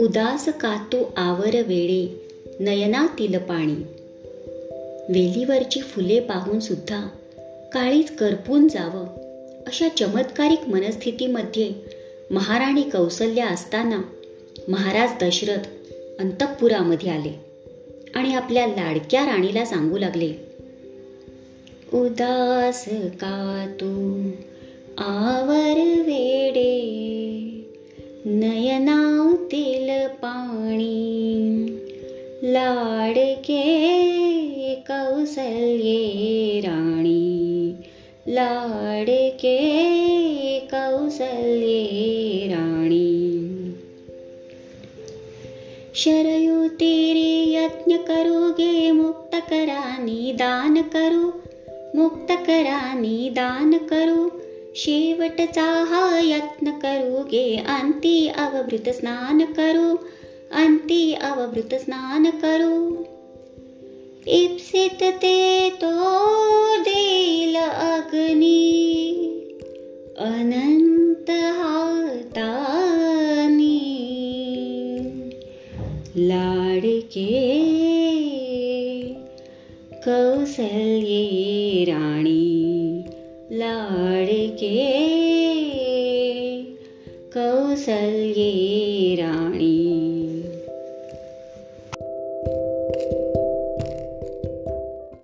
उदास कातो आवर वेळे नयनातील पाणी. वेलीवरची फुले पाहून सुद्धा काळीच करपून जावं अशा चमत्कारिक मनस्थितीमध्ये महाराणी कौसल्या असताना महाराज दशरथ अंतपुरामध्ये आले आणि आपल्या लाडक्या राणीला सांगू लागले उदास का तू आवर वेडे नयनातील पाणी। लाडके कौसल्ये राणी। लाडके कौसल्ये राणी। शरयू तेरे यज्ञ करू गे मुक्त करानी दान करू मुक्त करू। शेवटचा हा यत्न करू। गे अंती अवभृत स्नान अवभृत स्नान करू। इप्सित ते तो अग्नी। अनंत हातानी। लाडके कौसल्ये राणी लाडके कौसल्ये